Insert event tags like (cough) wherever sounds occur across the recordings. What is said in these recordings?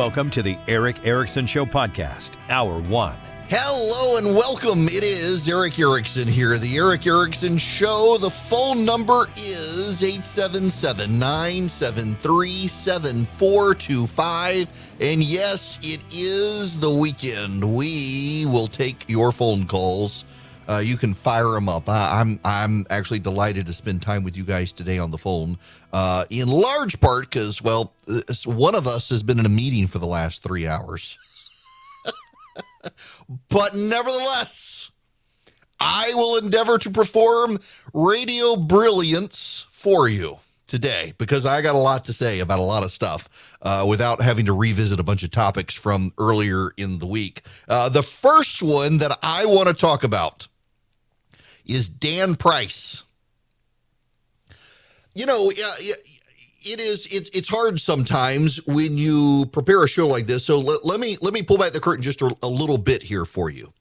Welcome to the Erick Erickson Show podcast, Hour One. Hello and welcome. It is Erick Erickson here, the Erick Erickson Show. The phone number is 877 973 7425. And yes, it is the weekend. We will take your phone calls. Uh, you can fire them up. I, I'm I'm actually delighted to spend time with you guys today on the phone. Uh, in large part because well, one of us has been in a meeting for the last three hours. (laughs) but nevertheless, I will endeavor to perform radio brilliance for you today because I got a lot to say about a lot of stuff uh, without having to revisit a bunch of topics from earlier in the week. Uh, the first one that I want to talk about is Dan Price. You know, it is it's it's hard sometimes when you prepare a show like this. So let, let me let me pull back the curtain just a, a little bit here for you.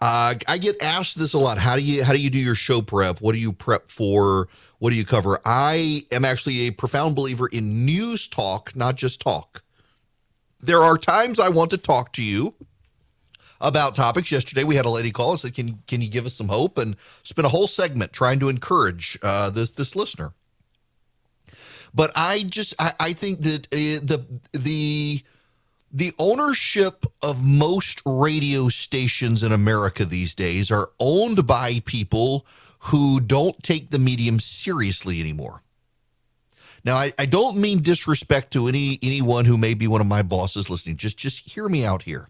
Uh, I get asked this a lot. How do you how do you do your show prep? What do you prep for? What do you cover? I am actually a profound believer in news talk, not just talk. There are times I want to talk to you about topics. Yesterday, we had a lady call and said, "Can can you give us some hope?" and spend a whole segment trying to encourage uh, this this listener. But I just I, I think that uh, the the the ownership of most radio stations in America these days are owned by people who don't take the medium seriously anymore. Now, I, I don't mean disrespect to any anyone who may be one of my bosses listening. Just just hear me out here.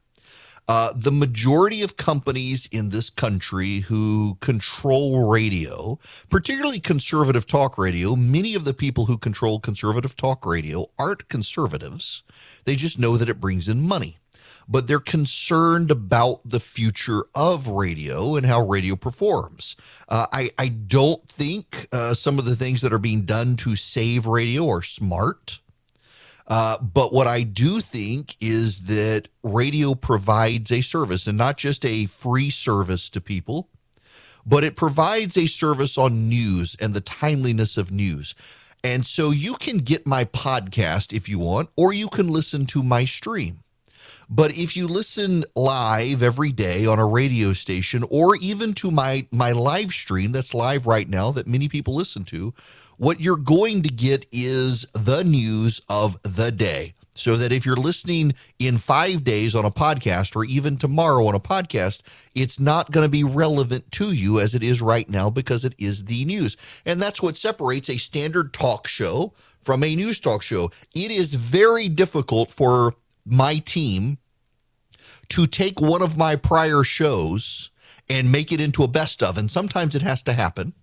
Uh, the majority of companies in this country who control radio, particularly conservative talk radio, many of the people who control conservative talk radio aren't conservatives. They just know that it brings in money. But they're concerned about the future of radio and how radio performs. Uh, I, I don't think uh, some of the things that are being done to save radio are smart. Uh, but what I do think is that radio provides a service and not just a free service to people, but it provides a service on news and the timeliness of news. And so you can get my podcast if you want, or you can listen to my stream. But if you listen live every day on a radio station, or even to my, my live stream that's live right now that many people listen to, what you're going to get is the news of the day. So that if you're listening in five days on a podcast or even tomorrow on a podcast, it's not going to be relevant to you as it is right now because it is the news. And that's what separates a standard talk show from a news talk show. It is very difficult for my team to take one of my prior shows and make it into a best of. And sometimes it has to happen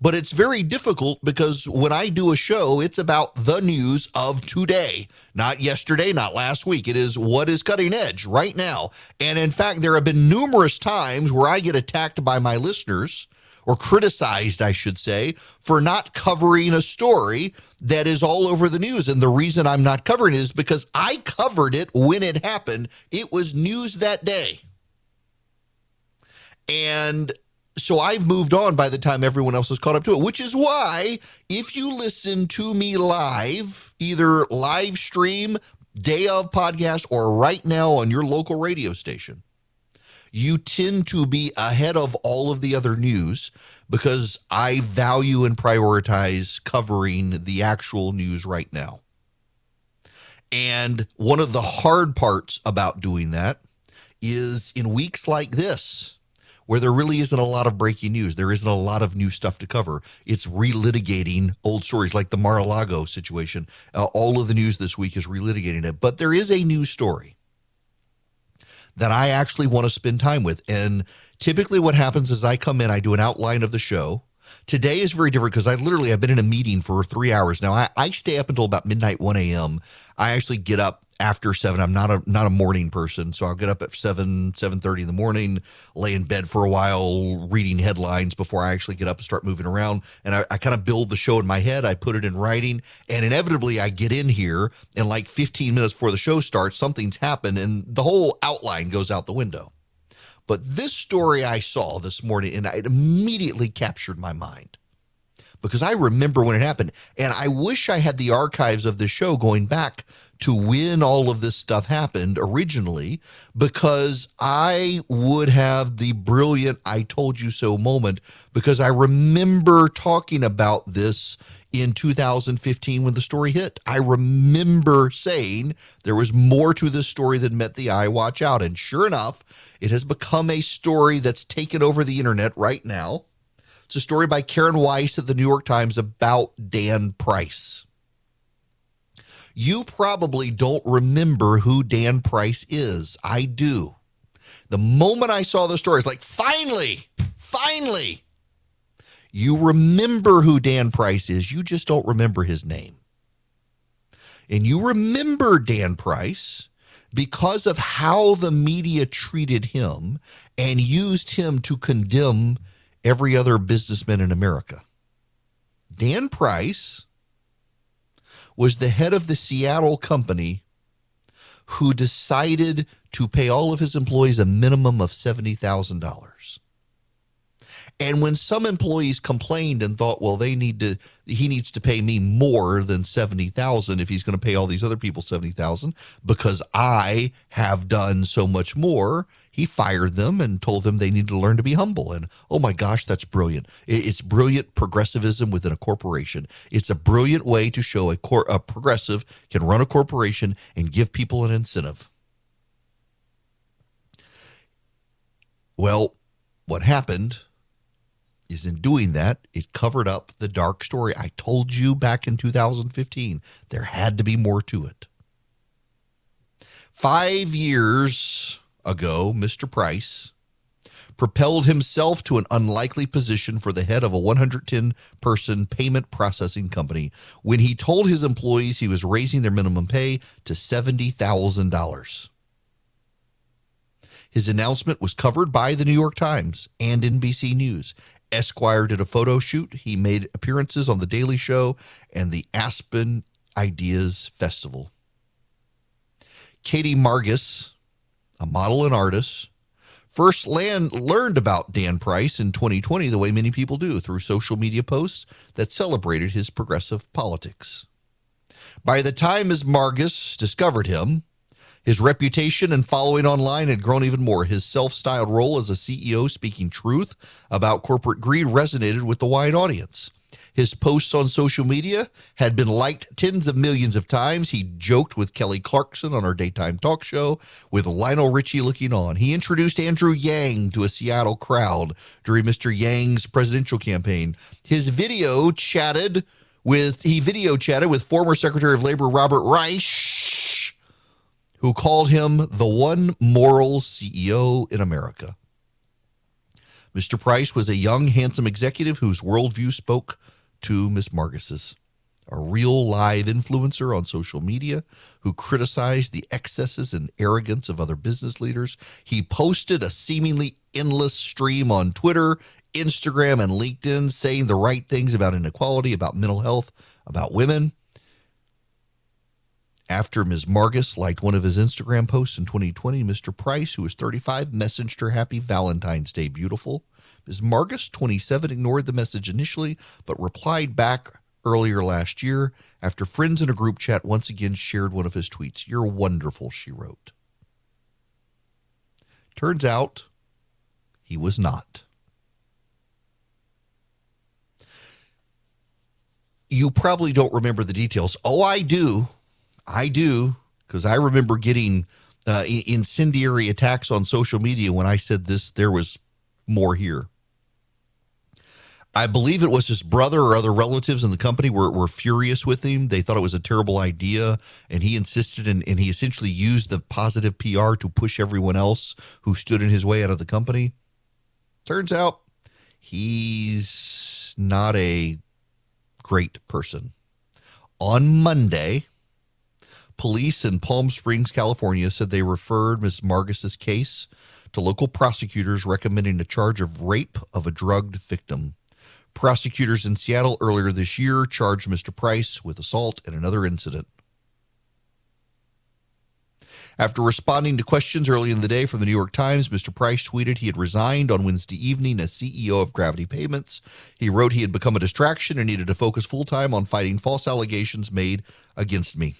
but it's very difficult because when I do a show, it's about the news of today, not yesterday, not last week. It is what is cutting edge right now. And in fact, there have been numerous times where I get attacked by my listeners or criticized, I should say, for not covering a story that is all over the news. And the reason I'm not covering it is because I covered it when it happened. It was news that day. And so I've moved on by the time everyone else has caught up to it, which is why if you listen to me live, either live stream, day of podcast, or right now on your local radio station, you tend to be ahead of all of the other news because I value and prioritize covering the actual news right now. And one of the hard parts about doing that is in weeks like this where there really isn't a lot of breaking news. There isn't a lot of new stuff to cover. It's relitigating old stories like the Mar-a-Lago situation. Uh, all of the news this week is relitigating it. But there is a new story that I actually want to spend time with. And typically what happens is I come in, I do an outline of the show. Today is very different because I literally have been in a meeting for three hours now. I, I stay up until about midnight, 1 a.m. I actually get up after seven. I'm not a not a morning person, so I'll get up at seven seven thirty in the morning, lay in bed for a while, reading headlines before I actually get up and start moving around. And I, I kind of build the show in my head. I put it in writing, and inevitably I get in here, and like 15 minutes before the show starts, something's happened, and the whole outline goes out the window. But this story I saw this morning, and it immediately captured my mind because I remember when it happened. And I wish I had the archives of the show going back to when all of this stuff happened originally, because I would have the brilliant I told you so moment, because I remember talking about this in 2015 when the story hit. I remember saying there was more to this story than met the eye. Watch out. And sure enough, it has become a story that's taken over the internet right now. It's a story by Karen Weise at the New York Times about Dan Price. You probably don't remember who Dan Price is. I do. The moment I saw the story, it's like, finally, finally. You remember who Dan Price is. You just don't remember his name. And you remember Dan Price because of how the media treated him and used him to condemn every other businessman in America. Dan Price was the head of the Seattle company who decided to pay all of his employees a minimum of $70,000. And when some employees complained and thought, well, they need to, he needs to pay me more than 70,000 if he's going to pay all these other people 70,000 because I have done so much more, he fired them and told them they need to learn to be humble. And oh my gosh, that's brilliant. It's brilliant progressivism within a corporation. It's a brilliant way to show a, cor- a progressive can run a corporation and give people an incentive. Well, what happened is in doing that, it covered up the dark story. I told you back in 2015 there had to be more to it. Five years ago, Mr. Price propelled himself to an unlikely position for the head of a 110 person payment processing company when he told his employees he was raising their minimum pay to $70,000. His announcement was covered by the New York Times and NBC News. Esquire did a photo shoot. He made appearances on The Daily Show and the Aspen Ideas Festival. Katie Margus, a model and artist, first land, learned about Dan Price in 2020 the way many people do through social media posts that celebrated his progressive politics. By the time Ms. Margus discovered him, his reputation and following online had grown even more. His self styled role as a CEO speaking truth about corporate greed resonated with the wide audience. His posts on social media had been liked tens of millions of times. He joked with Kelly Clarkson on her daytime talk show, with Lionel Richie looking on. He introduced Andrew Yang to a Seattle crowd during Mr. Yang's presidential campaign. His video chatted with he video chatted with former Secretary of Labor Robert Reich who called him the one moral CEO in America. Mr. Price was a young, handsome executive whose worldview spoke to Miss Margus's, a real live influencer on social media who criticized the excesses and arrogance of other business leaders. He posted a seemingly endless stream on Twitter, Instagram, and LinkedIn saying the right things about inequality, about mental health, about women after Ms. Margus liked one of his Instagram posts in 2020, Mr. Price, who was 35, messaged her Happy Valentine's Day, beautiful. Ms. Margus, 27, ignored the message initially, but replied back earlier last year after friends in a group chat once again shared one of his tweets. You're wonderful, she wrote. Turns out he was not. You probably don't remember the details. Oh, I do. I do because I remember getting uh, incendiary attacks on social media when I said this. There was more here. I believe it was his brother or other relatives in the company were, were furious with him. They thought it was a terrible idea, and he insisted, and, and he essentially used the positive PR to push everyone else who stood in his way out of the company. Turns out he's not a great person. On Monday, Police in Palm Springs, California said they referred Ms. Margus's case to local prosecutors recommending a charge of rape of a drugged victim. Prosecutors in Seattle earlier this year charged Mr. Price with assault in another incident. After responding to questions early in the day from the New York Times, Mr. Price tweeted he had resigned on Wednesday evening as CEO of Gravity Payments. He wrote he had become a distraction and needed to focus full time on fighting false allegations made against me.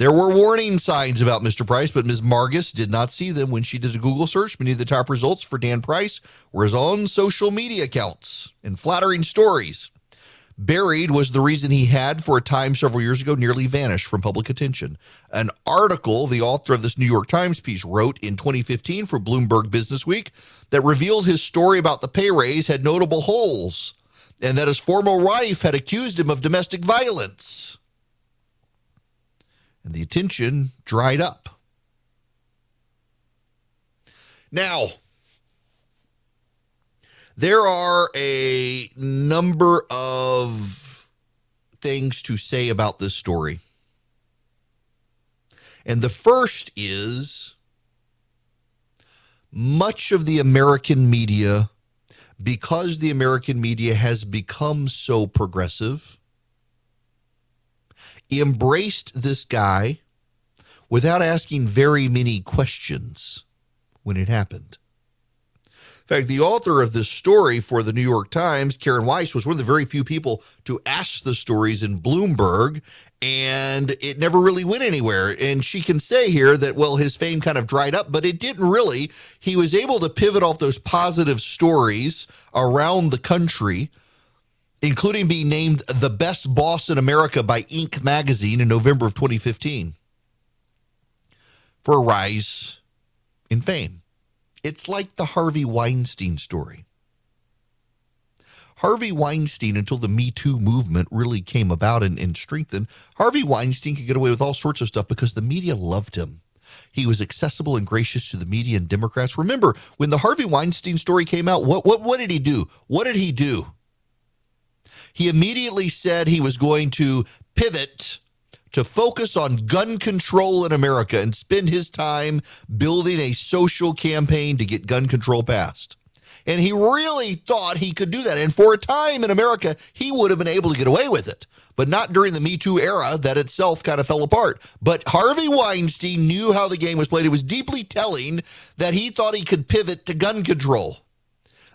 There were warning signs about Mr. Price, but Ms. Margus did not see them when she did a Google search. Many of the top results for Dan Price were his own social media accounts and flattering stories. Buried was the reason he had, for a time several years ago, nearly vanished from public attention. An article the author of this New York Times piece wrote in 2015 for Bloomberg Business Week that revealed his story about the pay raise had notable holes and that his former wife had accused him of domestic violence and the attention dried up. Now, there are a number of things to say about this story. And the first is much of the American media, because the American media has become so progressive, embraced this guy without asking very many questions when it happened. In fact, the author of this story for the New York Times, Karen Weise, was one of the very few people to ask the stories in Bloomberg, and it never really went anywhere. And she can say here that, well, his fame kind of dried up, but it didn't really. He was able to pivot off those positive stories around the country including being named the best boss in America by Inc. magazine in November of 2015 for a rise in fame. It's like the Harvey Weinstein story. Harvey Weinstein, until the Me Too movement really came about and, and strengthened, Harvey Weinstein could get away with all sorts of stuff because the media loved him. He was accessible and gracious to the media and Democrats. Remember, when the Harvey Weinstein story came out, what, what, what did he do? What did he do? He immediately said he was going to pivot to focus on gun control in America and spend his time building a social campaign to get gun control passed. And he really thought he could do that. And for a time in America, he would have been able to get away with it, but not during the Me Too era that itself kind of fell apart. But Harvey Weinstein knew how the game was played. It was deeply telling that he thought he could pivot to gun control.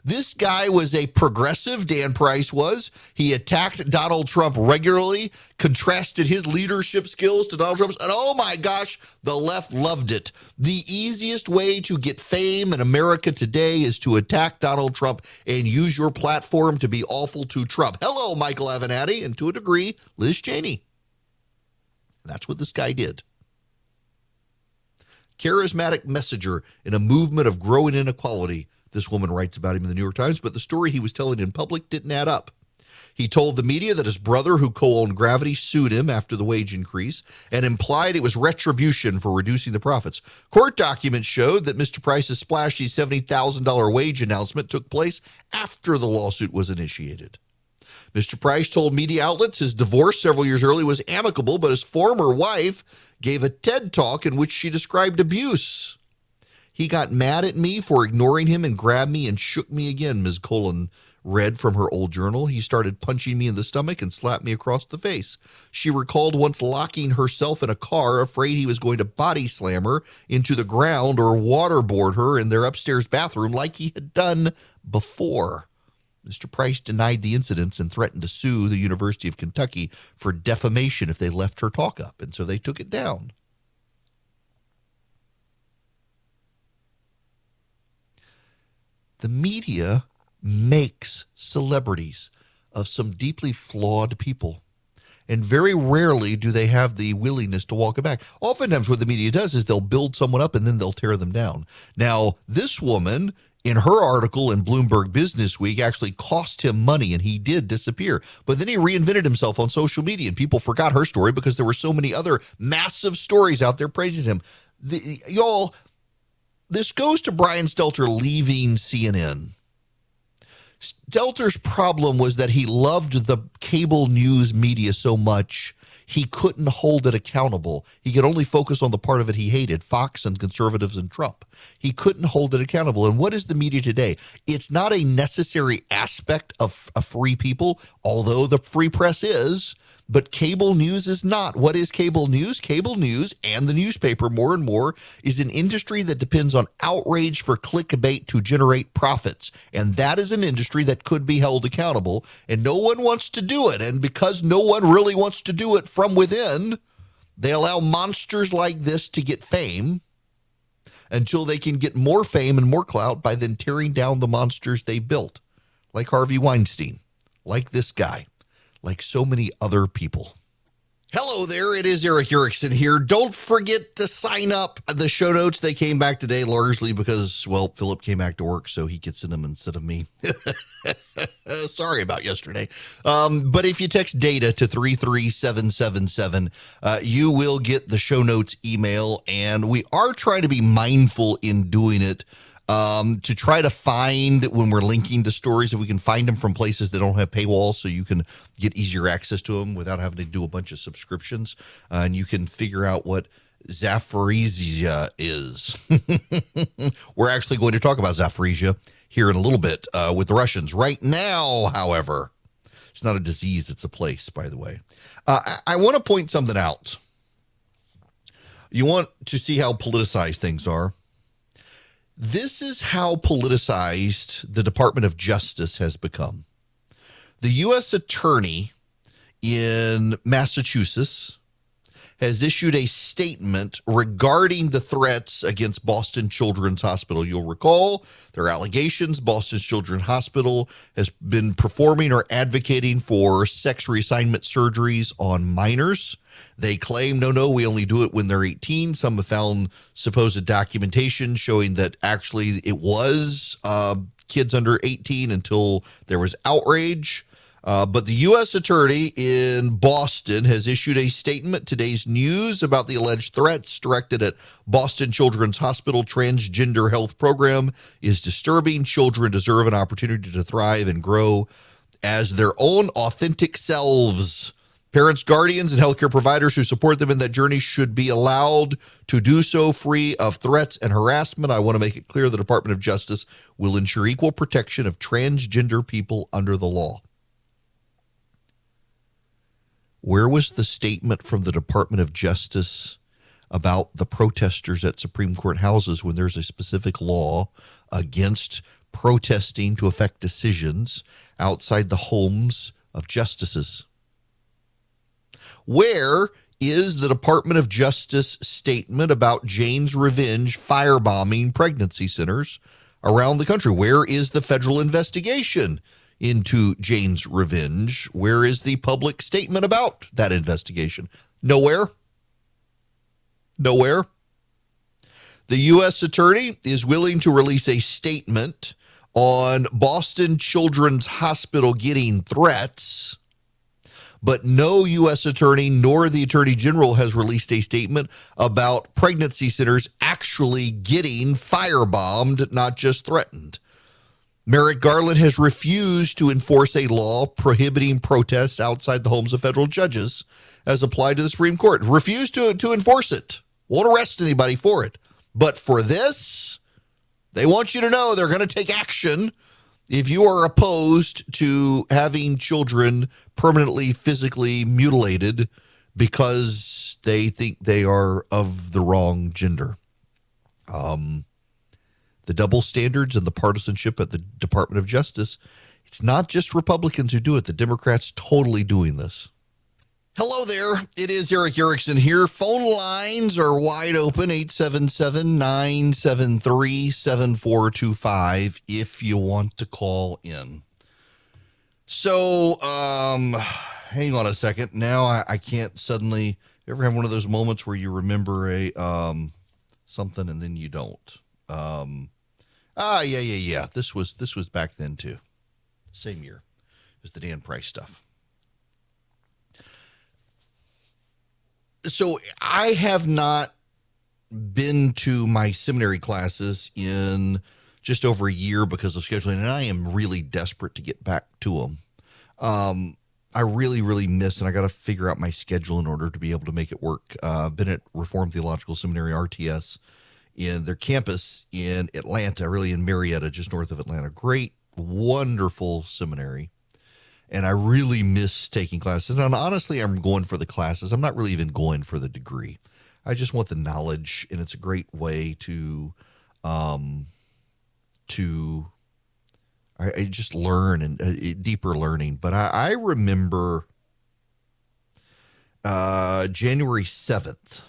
This guy was a progressive, Dan Price was. He attacked Donald Trump regularly, contrasted his leadership skills to Donald Trump's, and oh my gosh, the left loved it. The easiest way to get fame in America today is to attack Donald Trump and use your platform to be awful to Trump. Hello, Michael Avenatti, and to a degree, Liz Cheney. That's what this guy did charismatic messenger in a movement of growing inequality this woman writes about him in the New York Times, but the story he was telling in public didn't add up. He told the media that his brother, who co owned Gravity, sued him after the wage increase and implied it was retribution for reducing the profits. Court documents showed that Mr. Price's splashy $70,000 wage announcement took place after the lawsuit was initiated. Mr. Price told media outlets his divorce several years earlier was amicable, but his former wife gave a TED talk in which she described abuse. He got mad at me for ignoring him and grabbed me and shook me again, Ms. Colon read from her old journal. He started punching me in the stomach and slapped me across the face. She recalled once locking herself in a car, afraid he was going to body slam her into the ground or waterboard her in their upstairs bathroom like he had done before. Mr. Price denied the incidents and threatened to sue the University of Kentucky for defamation if they left her talk up, and so they took it down. The media makes celebrities of some deeply flawed people. And very rarely do they have the willingness to walk it back. Oftentimes, what the media does is they'll build someone up and then they'll tear them down. Now, this woman, in her article in Bloomberg Business Week, actually cost him money and he did disappear. But then he reinvented himself on social media and people forgot her story because there were so many other massive stories out there praising him. The, y'all, this goes to Brian Stelter leaving CNN. Stelter's problem was that he loved the cable news media so much he couldn't hold it accountable. He could only focus on the part of it he hated Fox and conservatives and Trump. He couldn't hold it accountable. And what is the media today? It's not a necessary aspect of a free people, although the free press is. But cable news is not. What is cable news? Cable news and the newspaper, more and more, is an industry that depends on outrage for clickbait to generate profits. And that is an industry that could be held accountable. And no one wants to do it. And because no one really wants to do it from within, they allow monsters like this to get fame until they can get more fame and more clout by then tearing down the monsters they built, like Harvey Weinstein, like this guy like so many other people. Hello there, it is Erick Erickson here. Don't forget to sign up. The show notes, they came back today largely because, well, Philip came back to work, so he could send them instead of me. (laughs) Sorry about yesterday. Um, but if you text data to 33777, uh, you will get the show notes email, and we are trying to be mindful in doing it um, to try to find when we're linking to stories, if we can find them from places that don't have paywalls, so you can get easier access to them without having to do a bunch of subscriptions, uh, and you can figure out what Zaporizhia is. (laughs) we're actually going to talk about Zaporizhia here in a little bit uh, with the Russians. Right now, however, it's not a disease; it's a place. By the way, uh, I, I want to point something out. You want to see how politicized things are. This is how politicized the Department of Justice has become. The U.S. Attorney in Massachusetts has issued a statement regarding the threats against Boston Children's Hospital. You'll recall their allegations Boston Children's Hospital has been performing or advocating for sex reassignment surgeries on minors. They claim, no, no, we only do it when they're 18. Some have found supposed documentation showing that actually it was uh, kids under 18 until there was outrage. Uh, but the U.S. Attorney in Boston has issued a statement today's news about the alleged threats directed at Boston Children's Hospital transgender health program is disturbing. Children deserve an opportunity to thrive and grow as their own authentic selves. Parents, guardians, and healthcare providers who support them in that journey should be allowed to do so free of threats and harassment. I want to make it clear the Department of Justice will ensure equal protection of transgender people under the law. Where was the statement from the Department of Justice about the protesters at Supreme Court houses when there's a specific law against protesting to affect decisions outside the homes of justices? Where is the Department of Justice statement about Jane's Revenge firebombing pregnancy centers around the country? Where is the federal investigation into Jane's Revenge? Where is the public statement about that investigation? Nowhere. Nowhere. The U.S. Attorney is willing to release a statement on Boston Children's Hospital getting threats but no U.S. attorney nor the attorney general has released a statement about pregnancy centers actually getting firebombed, not just threatened. Merrick Garland has refused to enforce a law prohibiting protests outside the homes of federal judges as applied to the Supreme Court. Refused to, to enforce it. Won't arrest anybody for it. But for this, they want you to know they're going to take action if you are opposed to having children permanently physically mutilated because they think they are of the wrong gender. Um, the double standards and the partisanship at the Department of Justice, it's not just Republicans who do it. The Democrats totally doing this. Hello there. It is Erick Erickson here. Phone lines are wide open 877 973 7425 if you want to call in. So, um, hang on a second. Now I, I can't suddenly ever have one of those moments where you remember a um something and then you don't. Um ah yeah yeah yeah. This was this was back then too. Same year. Was the Dan Price stuff. so I have not been to my seminary classes in just over a year because of scheduling, and I am really desperate to get back to them. Um, I really, really miss, and I got to figure out my schedule in order to be able to make it work. Uh, been at Reformed Theological Seminary (RTS) in their campus in Atlanta, really in Marietta, just north of Atlanta. Great, wonderful seminary and I really miss taking classes. And honestly, I'm going for the classes. I'm not really even going for the degree. I just want the knowledge, and it's a great way to, um, to, I, I just learn and uh, deeper learning. But I, I remember uh, January seventh,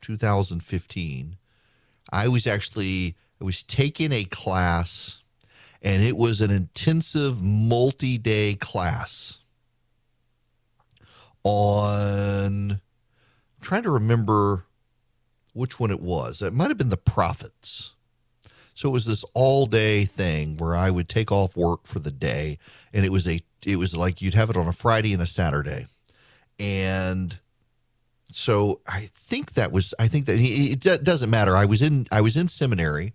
two thousand fifteen. I was actually I was taking a class and it was an intensive multi day class on, I'm trying to remember which one it was. It might have been the prophets. So it was this all day thing where I would take off work for the day and it was a it was like you'd have it on a Friday and a Saturday. And so I think that was I think that it doesn't matter. I was in I was in seminary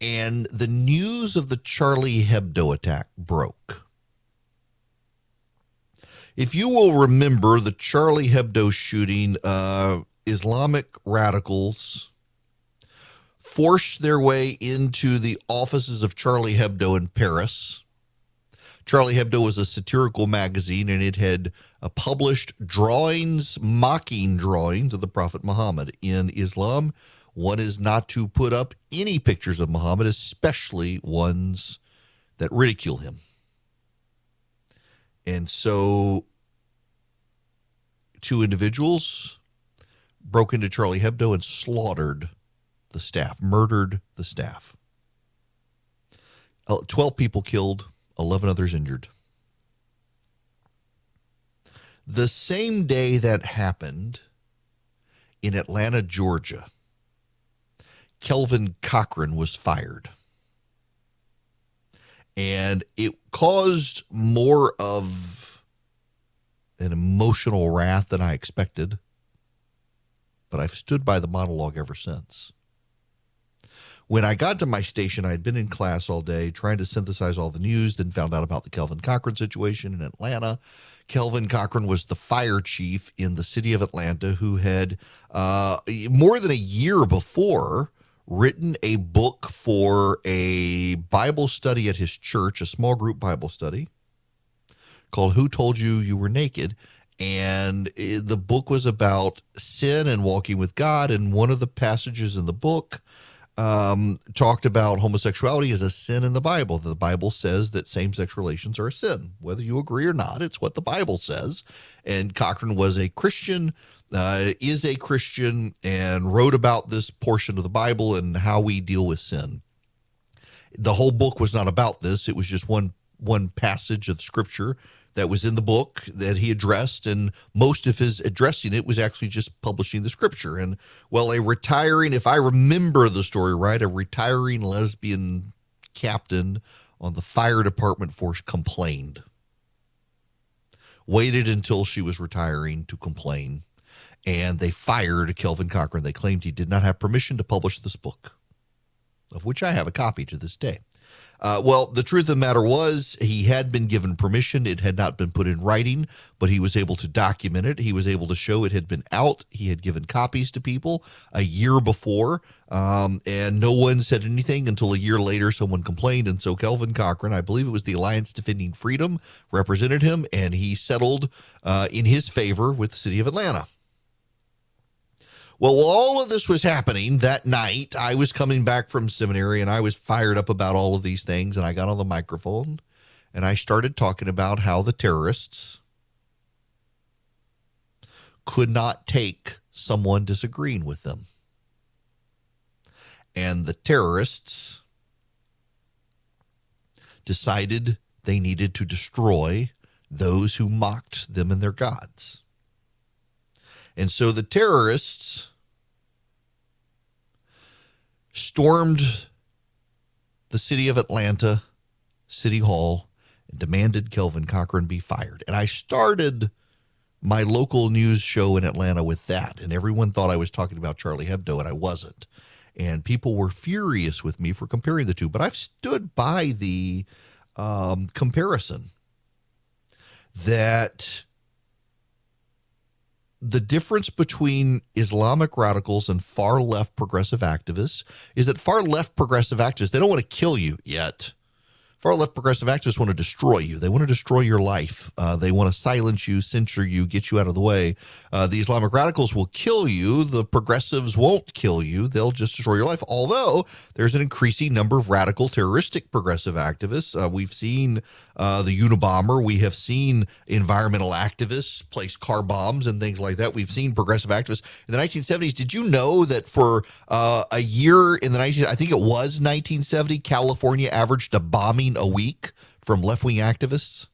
and the news of the Charlie Hebdo attack broke. If you will remember the Charlie Hebdo shooting, uh, Islamic radicals forced their way into the offices of Charlie Hebdo in Paris. Charlie Hebdo was a satirical magazine and it had uh, published drawings, mocking drawings of the Prophet Muhammad. In Islam, one is not to put up any pictures of Muhammad, especially ones that ridicule him. And so, two individuals broke into Charlie Hebdo and slaughtered the staff, murdered the staff. 12 people killed, 11 others injured. The same day that happened in Atlanta, Georgia, Kelvin Cochran was fired. And it caused more of an emotional wrath than I expected. But I've stood by the monologue ever since. When I got to my station, I had been in class all day trying to synthesize all the news, then found out about the Kelvin Cochran situation in Atlanta. Kelvin Cochran was the fire chief in the city of Atlanta who had, uh, more than a year before, written a book for a Bible study at his church, a small group Bible study called Who Told You You Were Naked? And the book was about sin and walking with God. And one of the passages in the book um, talked about homosexuality as a sin in the Bible. The Bible says that same sex relations are a sin. Whether you agree or not, it's what the Bible says. And Cochran was a Christian, uh, is a Christian, and wrote about this portion of the Bible and how we deal with sin. The whole book was not about this, it was just one one passage of scripture that was in the book that he addressed, and most of his addressing it was actually just publishing the scripture. And well, a retiring, if I remember the story right, a retiring lesbian captain on the fire department force complained. Waited until she was retiring to complain, and they fired Kelvin Cochran. They claimed he did not have permission to publish this book, of which I have a copy to this day. Uh, well, the truth of the matter was he had been given permission. It had not been put in writing, but he was able to document it. He was able to show it had been out. He had given copies to people a year before, um, and no one said anything until a year later. Someone complained, and so Kelvin Cochran, I believe it was the Alliance Defending Freedom, represented him, and he settled uh, in his favor with the city of Atlanta. Well, while all of this was happening that night, I was coming back from seminary and I was fired up about all of these things. And I got on the microphone and I started talking about how the terrorists could not take someone disagreeing with them. And the terrorists decided they needed to destroy those who mocked them and their gods. And so the terrorists stormed the city of Atlanta, City Hall, and demanded Kelvin Cochran be fired. And I started my local news show in Atlanta with that. And everyone thought I was talking about Charlie Hebdo, and I wasn't. And people were furious with me for comparing the two. But I've stood by the um, comparison that the difference between Islamic radicals and far left progressive activists is that far left progressive activists, they don't want to kill you yet. Far left progressive activists want to destroy you. They want to destroy your life. Uh, they want to silence you, censure you, get you out of the way. Uh, the Islamic radicals will kill you. The progressives won't kill you. They'll just destroy your life. Although there's an increasing number of radical, terroristic progressive activists. Uh, we've seen uh, the Unabomber. We have seen environmental activists place car bombs and things like that. We've seen progressive activists in the 1970s. Did you know that for uh, a year in the 19, I think it was 1970, California averaged a bombing a week from left wing activists?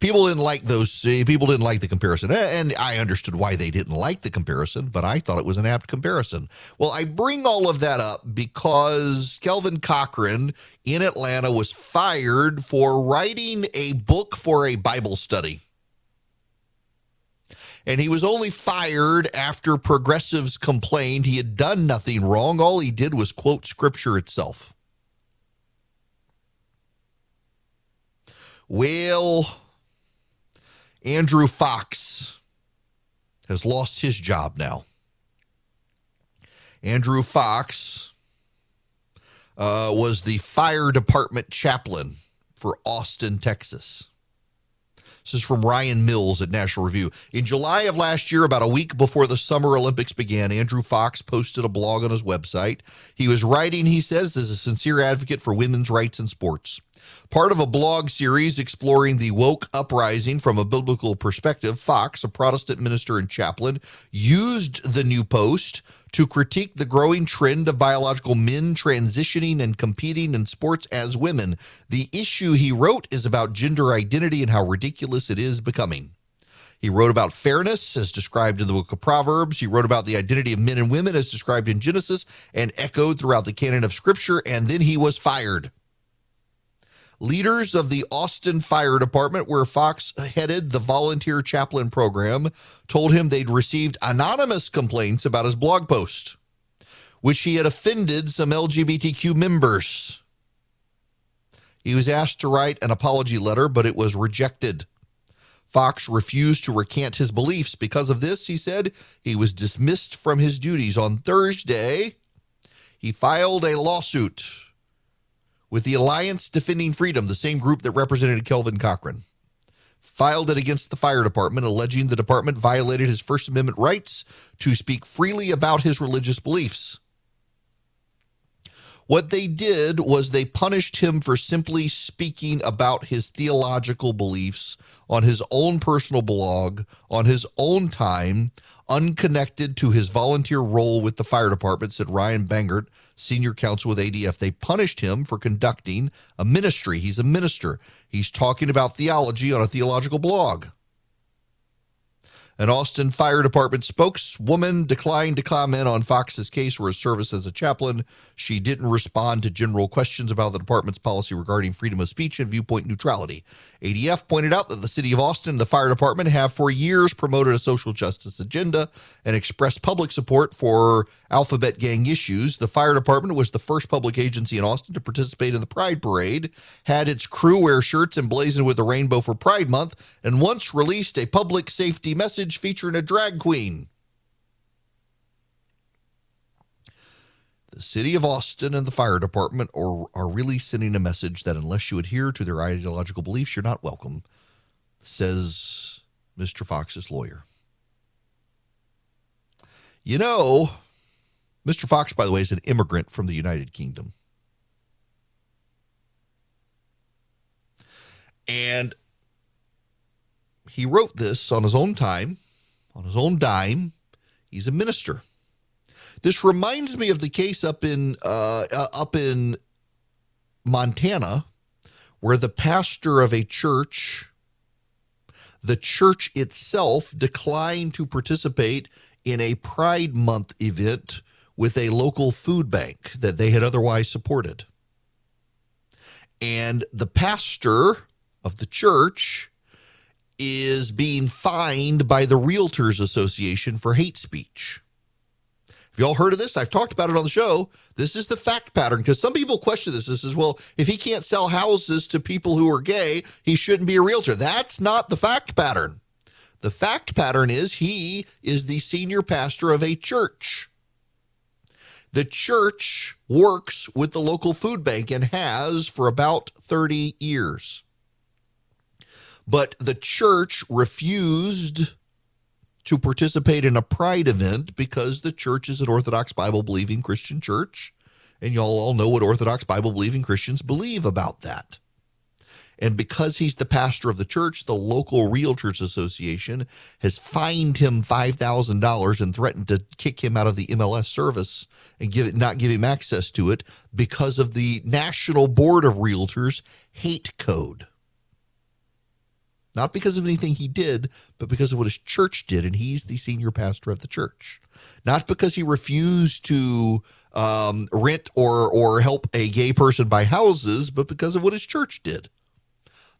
people didn't like those people didn't like the comparison. And i understood why they didn't like the comparison but i thought it was an apt comparison. Well i bring all of that up because kelvin cochran in atlanta was fired for writing a book for a bible study. And he was only fired after progressives complained he had done nothing wrong. All he did was quote scripture itself well Andrew Fox has lost his job now. Andrew Fox uh, was the fire department chaplain for Austin, Texas. This is from Ryan Mills at National Review. In July of last year, about a week before the Summer Olympics began, Andrew Fox posted a blog on his website. He was writing, he says, as a sincere advocate for women's rights in sports. Part of a blog series exploring the woke uprising from a biblical perspective, Fox, a Protestant minister and chaplain, used the new post to critique the growing trend of biological men transitioning and competing in sports as women. The issue he wrote is about gender identity and how ridiculous it is becoming. He wrote about fairness as described in the book of Proverbs. He wrote about the identity of men and women as described in Genesis and echoed throughout the canon of Scripture, and then he was fired. Leaders of the Austin Fire Department, where Fox headed the volunteer chaplain program, told him they'd received anonymous complaints about his blog post, which he had offended some LGBTQ members. He was asked to write an apology letter, but it was rejected. Fox refused to recant his beliefs. Because of this, he said he was dismissed from his duties. On Thursday, he filed a lawsuit with the Alliance Defending Freedom, the same group that represented Kelvin Cochran, filed it against the fire department, alleging the department violated his First Amendment rights to speak freely about his religious beliefs. What they did was they punished him for simply speaking about his theological beliefs on his own personal blog, on his own time, unconnected to his volunteer role with the fire department, said Ryan Bangert, senior counsel with ADF. They punished him for conducting a ministry. He's a minister. He's talking about theology on a theological blog. An Austin Fire Department spokeswoman declined to comment on Fox's case or his service as a chaplain. She didn't respond to general questions about the department's policy regarding freedom of speech and viewpoint neutrality. ADF pointed out that the city of Austin and the fire department have for years promoted a social justice agenda and expressed public support for alphabet gang issues. The fire department was the first public agency in Austin to participate in the Pride Parade, had its crew wear shirts emblazoned with a rainbow for Pride Month, and once released a public safety message message featuring a drag queen. The city of Austin and the fire department are, are really sending a message that unless you adhere to their ideological beliefs, you're not welcome, says Mr. Fox's lawyer. You know, Mr. Fox, by the way, is an immigrant from the United Kingdom. And he wrote this on his own time, on his own dime. He's a minister. This reminds me of the case up in uh, uh, up in Montana, where the pastor of a church, the church itself, declined to participate in a Pride Month event with a local food bank that they had otherwise supported. And the pastor of the church is being fined by the Realtors Association for hate speech. Have y'all heard of this? I've talked about it on the show. This is the fact pattern because some people question this. This is, well, if he can't sell houses to people who are gay, he shouldn't be a realtor. That's not the fact pattern. The fact pattern is he is the senior pastor of a church. The church works with the local food bank and has for about 30 years. But the church refused to participate in a pride event because the church is an Orthodox Bible believing Christian church. And y'all all know what Orthodox Bible believing Christians believe about that. And because he's the pastor of the church, the local Realtors Association has fined him $5,000 and threatened to kick him out of the MLS service and give it, not give him access to it because of the National Board of Realtors hate code. Not because of anything he did, but because of what his church did. And he's the senior pastor of the church. Not because he refused to um, rent or, or help a gay person buy houses, but because of what his church did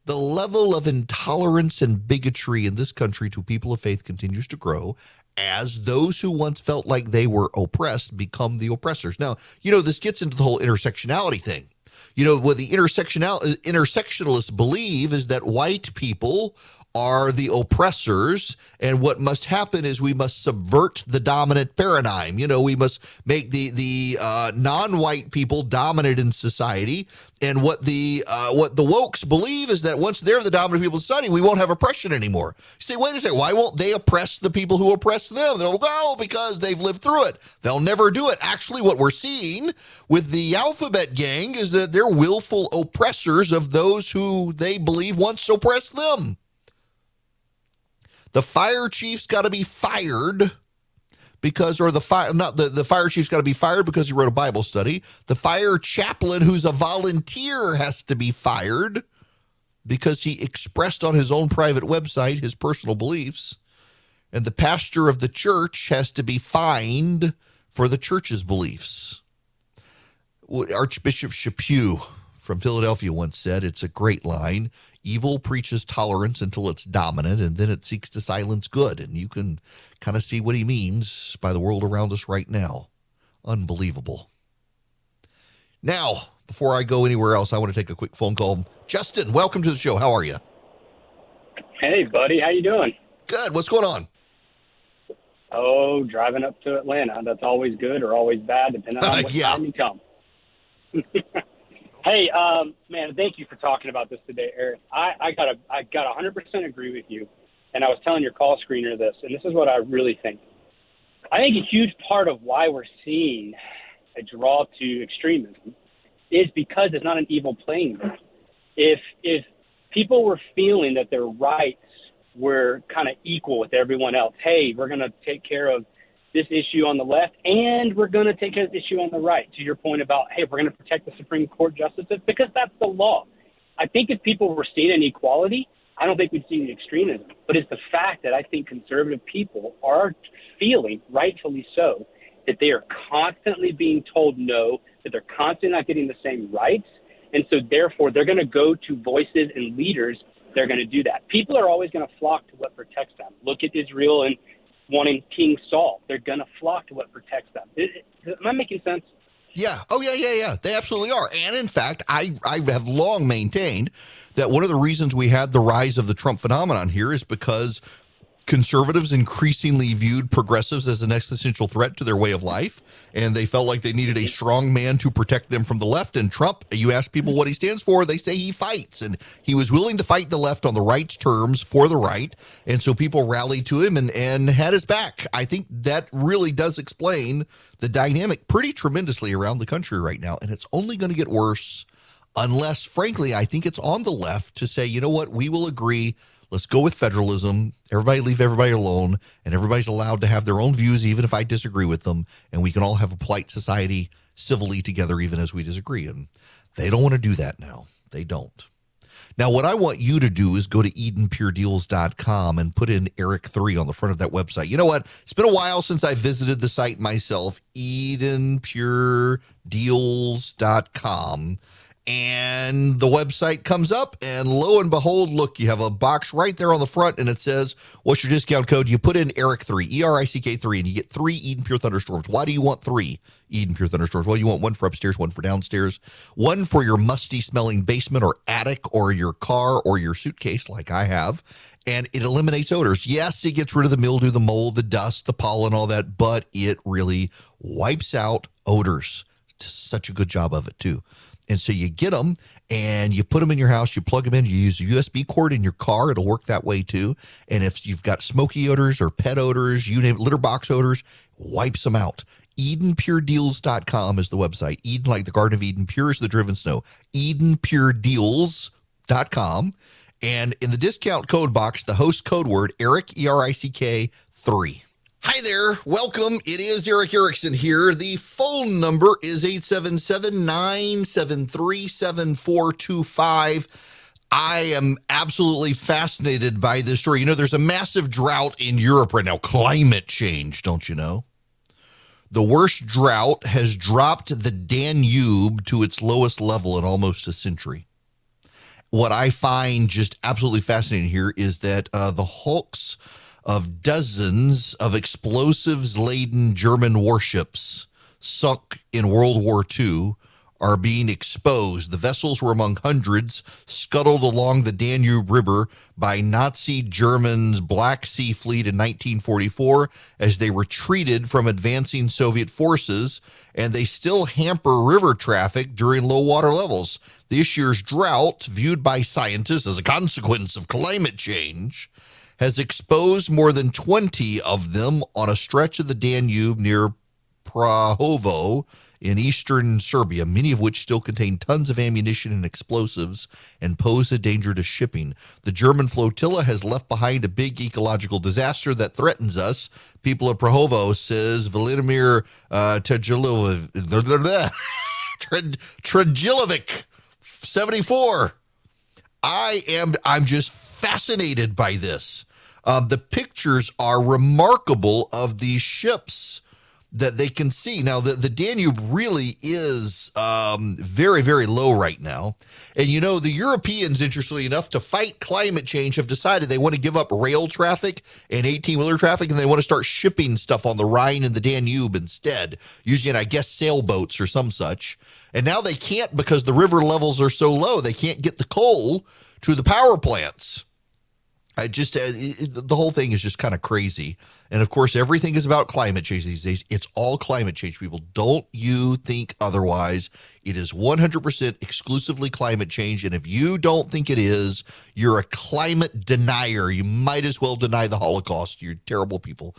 the level of intolerance and bigotry in this country to people of faith continues to grow as those who once felt like they were oppressed become the oppressors. Now, you know, this gets into the whole intersectionality thing. You know, what the intersectional uh, intersectionalists believe is that white people are the oppressors. And what must happen is we must subvert the dominant paradigm. You know, we must make the the uh, non-white people dominant in society. And what the uh, what the wokes believe is that once they're the dominant people in society, we won't have oppression anymore. You say, wait a second, why won't they oppress the people who oppress them? They'll go, oh, because they've lived through it. They'll never do it. Actually, what we're seeing with the alphabet gang is that they're willful oppressors of those who they believe once oppressed them. The fire chief's got to be fired because or the fire not the, the fire chief's got to be fired because he wrote a bible study. The fire chaplain who's a volunteer has to be fired because he expressed on his own private website his personal beliefs. And the pastor of the church has to be fined for the church's beliefs. Archbishop chaput from philadelphia once said it's a great line Evil preaches tolerance until it's dominant, and then it seeks to silence good. And you can kind of see what he means by the world around us right now. Unbelievable. Now, before I go anywhere else, I want to take a quick phone call. Justin, welcome to the show. How are you? Hey, buddy. How you doing? Good. What's going on? Oh, driving up to Atlanta. That's always good or always bad, depending on (laughs) what yeah. time you come. (laughs) Hey, um, man, thank you for talking about this today, Erick. I, I got a, I got 100% agree with you, and I was telling your call screener this, and this is what I really think. I think a huge part of why we're seeing a draw to extremism is because it's not an evil playing field. If if people were feeling that their rights were kind of equal with everyone else, hey, we're going to take care of this issue on the left, and we're going to take this issue on the right. To your point about, hey, we're going to protect the Supreme Court justices because that's the law. I think if people were seeing inequality, I don't think we'd see the extremism. But it's the fact that I think conservative people are feeling, rightfully so, that they are constantly being told no, that they're constantly not getting the same rights. And so, therefore, they're going to go to voices and leaders. They're going to do that. People are always going to flock to what protects them. Look at Israel and wanting King Saul. They're going to flock to what protects them. am I making sense? Yeah. Oh, yeah, yeah, yeah. They absolutely are. And in fact, I, I have long maintained that one of the reasons we had the rise of the Trump phenomenon here is because conservatives increasingly viewed progressives as an existential threat to their way of life, and they felt like they needed a strong man to protect them from the left. And Trump, you ask people what he stands for, they say he fights, and he was willing to fight the left on the right's terms for the right, and so people rallied to him and and had his back. I think that really does explain the dynamic pretty tremendously around the country right now, and it's only going to get worse unless, frankly, I think it's on the left to say, you know what, we will agree Let's go with federalism. Everybody leave everybody alone, and everybody's allowed to have their own views, even if I disagree with them. And we can all have a polite society civilly together, even as we disagree. And they don't want to do that now. They don't. Now, what I want you to do is go to EdenPureDeals.com and put in Erick3 on the front of that website. You know what? It's been a while since I visited the site myself, EdenPureDeals.com and the website comes up and lo and behold look you have a box right there on the front and it says what's your discount code? You put in erick3 e-r-i-c-k3 and you get three eden pure thunderstorms. Why do you want three eden pure thunderstorms? Well you want one for upstairs one for downstairs one for your musty smelling basement or attic or your car or your suitcase like i have and it eliminates odors. Yes it gets rid of the mildew the mold the dust the pollen all that but it really wipes out odors. Just such a good job of it too and so you get them and you put them in your house, you plug them in, you use a USB cord in your car. It'll work that way too. And if you've got smoky odors or pet odors, you name it, litter box odors, wipes them out. EdenPureDeals.com is the website. Eden, like the Garden of Eden, pure as the driven snow. EdenPureDeals.com. And in the discount code box, the host code word, Erick, E R I C K 3. Hi there. Welcome. It is Erick Erickson here. The phone number is 877 973 7425. I am absolutely fascinated by this story. You know, there's a massive drought in Europe right now, climate change, don't you know? The worst drought has dropped the Danube to its lowest level in almost a century. What I find just absolutely fascinating here is that uh, the hulks of dozens of explosives laden German warships sunk in World War II are being exposed. The vessels were among hundreds scuttled along the Danube River by Nazi Germans' Black Sea Fleet in 1944 as they retreated from advancing Soviet forces, and they still hamper river traffic during low water levels. This year's drought, viewed by scientists as a consequence of climate change, has exposed more than 20 of them on a stretch of the Danube near Prahovo in eastern Serbia, many of which still contain tons of ammunition and explosives and pose a danger to shipping. The German flotilla has left behind a big ecological disaster that threatens us. People of Prahovo, says Vladimir uh, Trajilovic, (laughs) 74. I am I'm just fascinated by this. Um, the pictures are remarkable of these ships that they can see. Now, the, the Danube really is um, very, very low right now. And you know, the Europeans, interestingly enough, to fight climate change, have decided they want to give up rail traffic and 18 wheeler traffic and they want to start shipping stuff on the Rhine and the Danube instead, using, I guess, sailboats or some such. And now they can't because the river levels are so low, they can't get the coal to the power plants. I just uh, it, the whole thing is just kind of crazy. And of course, everything is about climate change these days. It's all climate change, people. Don't you think otherwise? It is 100% exclusively climate change. And if you don't think it is, you're a climate denier. You might as well deny the Holocaust. You're terrible people.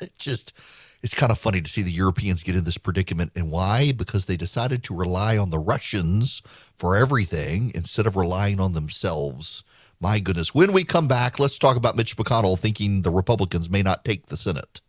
it (laughs) just, it's kind of funny to see the Europeans get in this predicament. And why? Because they decided to rely on the Russians for everything instead of relying on themselves. My goodness. When we come back, let's talk about Mitch McConnell thinking the Republicans may not take the Senate.